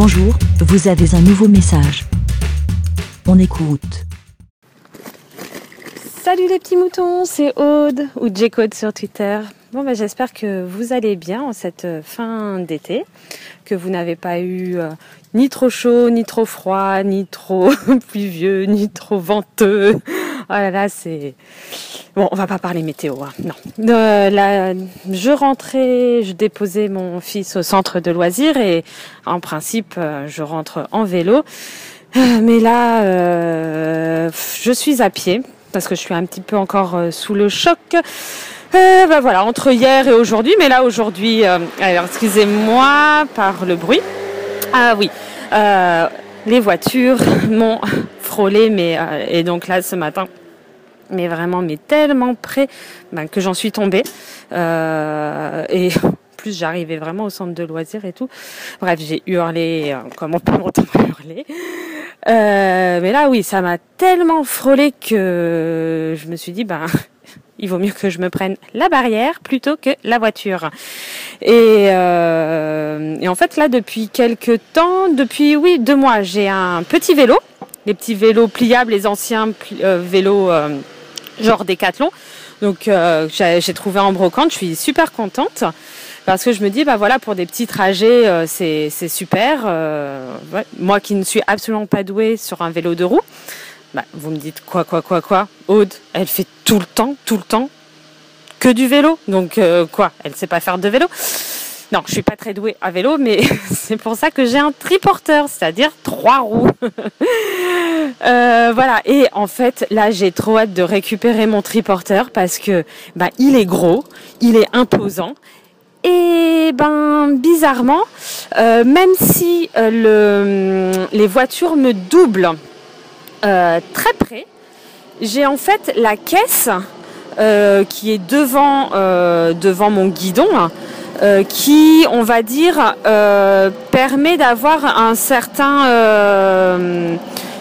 Bonjour, vous avez un nouveau message. On écoute. Salut les petits moutons, c'est Aude ou J-Code sur Twitter. Bon bah j'espère que vous allez bien en cette fin d'été, que vous n'avez pas eu euh, ni trop chaud, ni trop froid, ni trop pluvieux, ni trop venteux. Oh là là, c'est bon. On va pas parler météo, hein. non. Euh, là, je rentrais, je déposais mon fils au centre de loisirs et en principe, euh, je rentre en vélo. Euh, Mais là, euh, je suis à pied parce que je suis un petit peu encore euh, sous le choc. Euh, bah voilà, entre hier et aujourd'hui. Mais là, aujourd'hui, euh, alors excusez-moi par le bruit. Ah oui, les voitures m'ont frôlé, mais et donc là ce matin, mais vraiment, mais tellement près ben, que j'en suis tombée. Euh, et plus, j'arrivais vraiment au centre de loisirs et tout. Bref, j'ai hurlé, euh, comme on peut m'entendre hurler. Euh, mais là, oui, ça m'a tellement frôlé que je me suis dit, ben, il vaut mieux que je me prenne la barrière plutôt que la voiture. Et, euh, et en fait, là, depuis quelques temps, depuis, oui, deux mois, j'ai un petit vélo. Les petits vélos pliables, les anciens euh, vélos euh, genre Décathlon. Donc, euh, j'ai trouvé en brocante. Je suis super contente parce que je me dis, bah voilà, pour des petits trajets, euh, c'est super. Euh. Moi qui ne suis absolument pas douée sur un vélo de roue, bah, vous me dites quoi, quoi, quoi, quoi Aude, elle fait tout le temps, tout le temps que du vélo. Donc euh, quoi Elle sait pas faire de vélo Non, je suis pas très douée à vélo, mais c'est pour ça que j'ai un triporteur, c'est-à-dire trois roues. Euh, voilà. Et en fait, là, j'ai trop hâte de récupérer mon triporteur parce que bah, il est gros, il est imposant. Et ben bizarrement, euh, même si euh, le, les voitures me doublent euh, très près, j'ai en fait la caisse euh, qui est devant, devant mon guidon, euh, qui, on va dire, euh, permet d'avoir un certain, euh,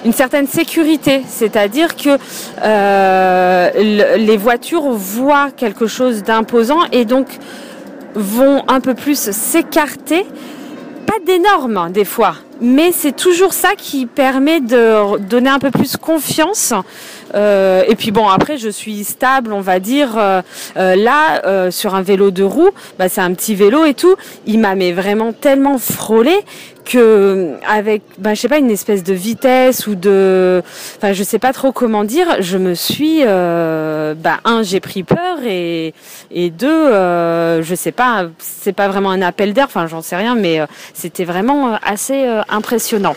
une certaine sécurité. C'est-à-dire que le- les voitures voient quelque chose d'imposant et donc vont un peu plus s'écarter. Pas d'énormes hein, des fois, mais c'est toujours ça qui permet de donner un peu plus confiance. Euh, et puis bon, après, je suis stable, on va dire. Euh, euh, là, sur un vélo de roue, bah, c'est un petit vélo et tout. Il m'a vraiment tellement frôlé que avec, bah, je sais pas, une espèce de vitesse ou de, enfin, je sais pas trop comment dire. Je me suis, euh, bah, un, j'ai pris peur et et deux, euh, je sais pas, c'est pas vraiment un appel d'air. Enfin, j'en sais rien, mais euh, c'était vraiment euh, assez euh, impressionnant.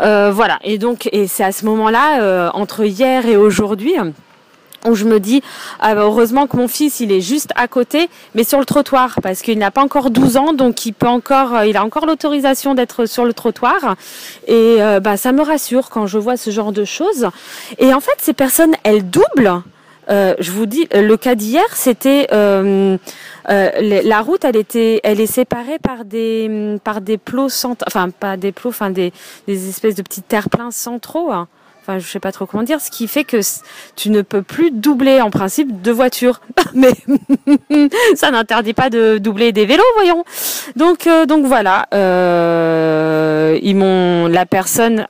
Euh, voilà. Et donc, et c'est à ce moment-là, euh, entre hier et aujourd'hui où je me dis ah bah, heureusement que mon fils il est juste à côté mais sur le trottoir parce qu'il n'a pas encore 12 ans donc il peut encore euh, il a encore l'autorisation d'être sur le trottoir et euh, bah ça me rassure quand je vois ce genre de choses et en fait ces personnes elles doublent euh, je vous dis, le cas d'hier, c'était euh, la route, elle était, elle est séparée par des par des plots centraux, enfin pas des plots, enfin des des espèces de petits terre-pleins centraux. hein. Enfin, je sais pas trop comment dire, ce qui fait que tu ne peux plus doubler en principe de voitures. Mais ça n'interdit pas de doubler des vélos, voyons. Donc euh, voilà, euh, m'ont la personne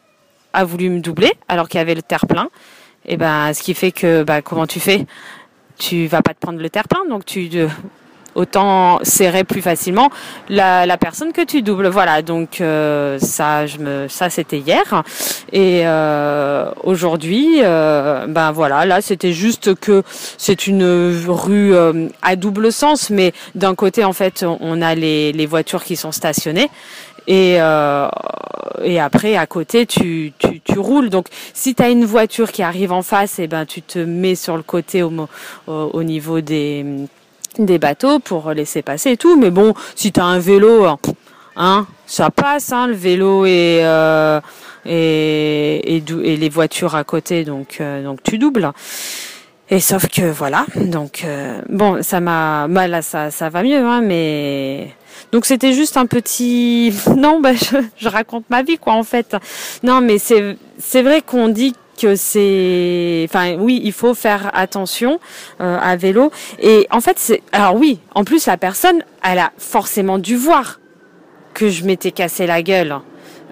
a voulu me doubler alors qu'il y avait le terre-plein. Et ben, ce qui fait que, bah, comment tu fais? Tu vas pas te prendre le terre-plein, donc tu euh, autant serrer plus facilement la, personne que tu doubles. Voilà, donc euh, ça, je me, ça c'était hier, et euh, aujourd'hui, euh, ben voilà, là c'était juste que c'est une rue à double sens, mais d'un côté en fait on a les, voitures qui sont stationnées. Et, et après, à côté, tu, tu, roules. Donc, si tu as une voiture qui arrive en face, et ben, tu te mets sur le côté au, au niveau des, des bateaux pour laisser passer et tout. Mais bon, si tu as un vélo, hein, ça passe, hein, le vélo et, euh, et, et les voitures à côté, donc, euh, donc tu doubles. Et sauf que voilà, donc euh, bon, ça m'a, bah là ça, ça va mieux, hein, mais donc c'était juste un petit, non, bah je, je raconte ma vie quoi en fait. Non, mais c'est c'est vrai qu'on dit que c'est, enfin oui, il faut faire attention euh, à vélo. Et en fait, c'est, alors oui, en plus la personne, elle a forcément dû voir que je m'étais cassé la gueule.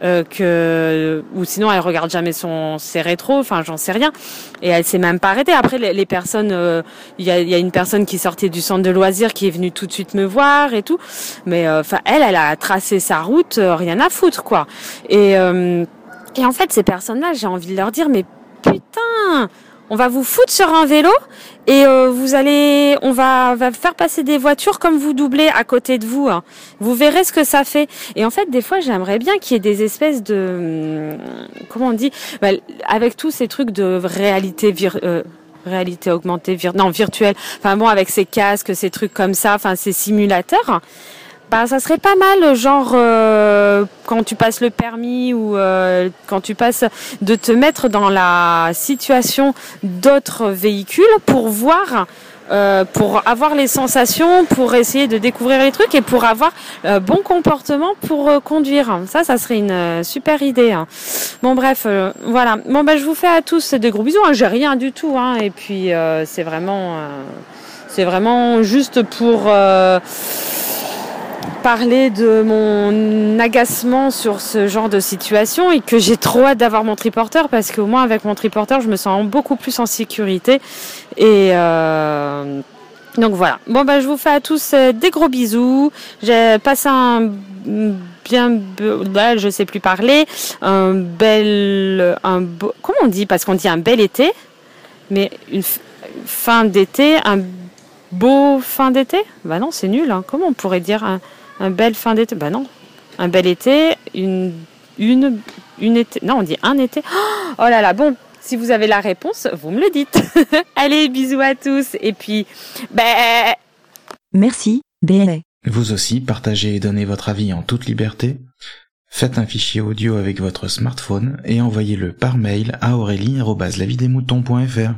euh, que ou sinon elle regarde jamais son ses rétros, enfin j'en sais rien. Et elle s'est même pas arrêtée. Après les, personnes, euh, il y, a, y, a, une personne qui sortait du centre de loisirs qui est venue tout de suite me voir et tout. Mais enfin elle, elle a tracé sa route, rien à foutre quoi. Et et en fait ces personnes-là, j'ai envie de leur dire mais putain on va vous foutre sur un vélo et euh, vous allez, on va, va faire passer des voitures comme vous doublez à côté de vous. Hein. Vous verrez ce que ça fait. Et en fait, des fois, j'aimerais bien qu'il y ait des espèces de, hum, comment on dit, bah, avec tous ces trucs de réalité vir euh, réalité augmentée, non virtuelle. Enfin bon, avec ces casques, ces trucs comme ça, enfin ces simulateurs. Bah, ça serait pas mal, genre euh, quand tu passes le permis ou euh, quand tu passes, de te mettre dans la situation d'autres véhicules pour voir, euh, pour avoir les sensations, pour essayer de découvrir les trucs et pour avoir bon comportement pour conduire. Ça, ça serait une super idée. Hein. Bon bref, voilà. Bon ben je vous fais à tous des gros bisous. Hein. J'ai rien du tout, hein. et puis c'est vraiment, c'est vraiment juste pour parler de mon agacement sur ce genre de situation et que j'ai trop hâte d'avoir mon triporteur parce qu'au moins avec mon triporteur je me sens beaucoup plus en sécurité et euh, donc voilà. Bon ben je vous fais à tous euh, des gros bisous. J'ai passé un bien bah, je sais plus parler. Un bel un beau, comment on dit? Parce qu'on dit un bel été mais une fin d'été un beau fin d'été? Bah non c'est nul hein. comment on pourrait dire un un bel fin d'été. Bah non. Un bel été, une, une, une été. Non, on dit un été. Oh là là, bon. Si vous avez la réponse, vous me le dites. Allez, bisous à tous. Et puis, bah... Merci, BLA. Vous aussi, partagez et donnez votre avis en toute liberté. Faites un fichier audio avec votre smartphone et envoyez-le par mail à aurélie.lavidemouton.fr.